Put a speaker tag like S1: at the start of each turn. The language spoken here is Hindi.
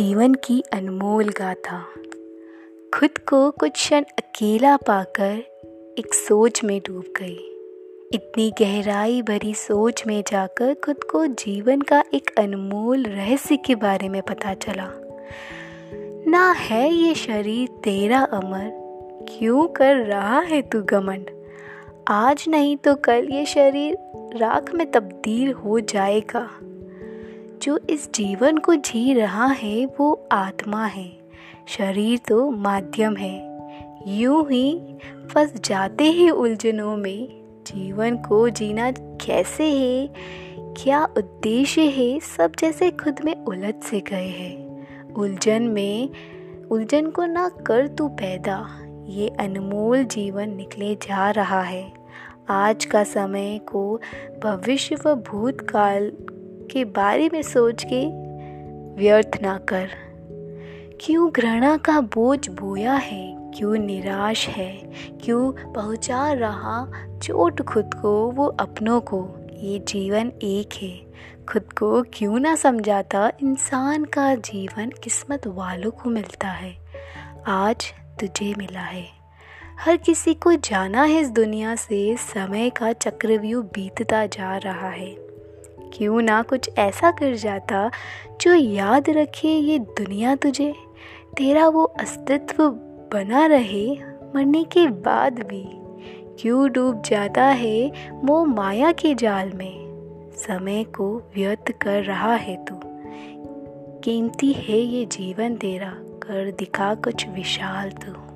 S1: जीवन की अनमोल गाथा। खुद को कुछ क्षण अकेला पाकर एक सोच में डूब गई। इतनी गहराई भरी सोच में जाकर खुद को जीवन का एक अनमोल रहस्य के बारे में पता चला। ना है ये शरीर तेरा अमर, क्यों कर रहा है तू घमंड? आज नहीं तो कल ये शरीर राख में तब्दील हो जाएगा। जो इस जीवन को जी रहा है, वो आत्मा है। शरीर तो माध्यम है। यूँ ही फंस जाते हैं उलझनों में। जीवन को जीना कैसे है? क्या उद्देश्य है? सब जैसे खुद में उलझ से गए हैं। उलझन में, उलझन को ना कर तू पैदा। ये अनमोल जीवन निकले जा रहा है। आज का समय को भविष्य व भूतकाल के बारे में सोच के व्यर्थ ना कर। क्यों घृणा का बोझ बोया है? क्यों निराश है? क्यों पहुँचा रहा चोट खुद को, वो अपनों को? ये जीवन एक है। खुद को क्यों ना समझाता? इंसान का जीवन किस्मत वालों को मिलता है। आज तुझे मिला है। हर किसी को जाना है इस दुनिया से। समय का चक्रव्यूह बीतता जा रहा है। क्यों ना कुछ ऐसा कर जाता जो याद रखे ये दुनिया तुझे? तेरा वो अस्तित्व बना रहे मरने के बाद भी। क्यों डूब जाता है वो माया के जाल में? समय को व्यर्थ कर रहा है तू। कीमती है ये जीवन तेरा, कर दिखा कुछ विशाल तू।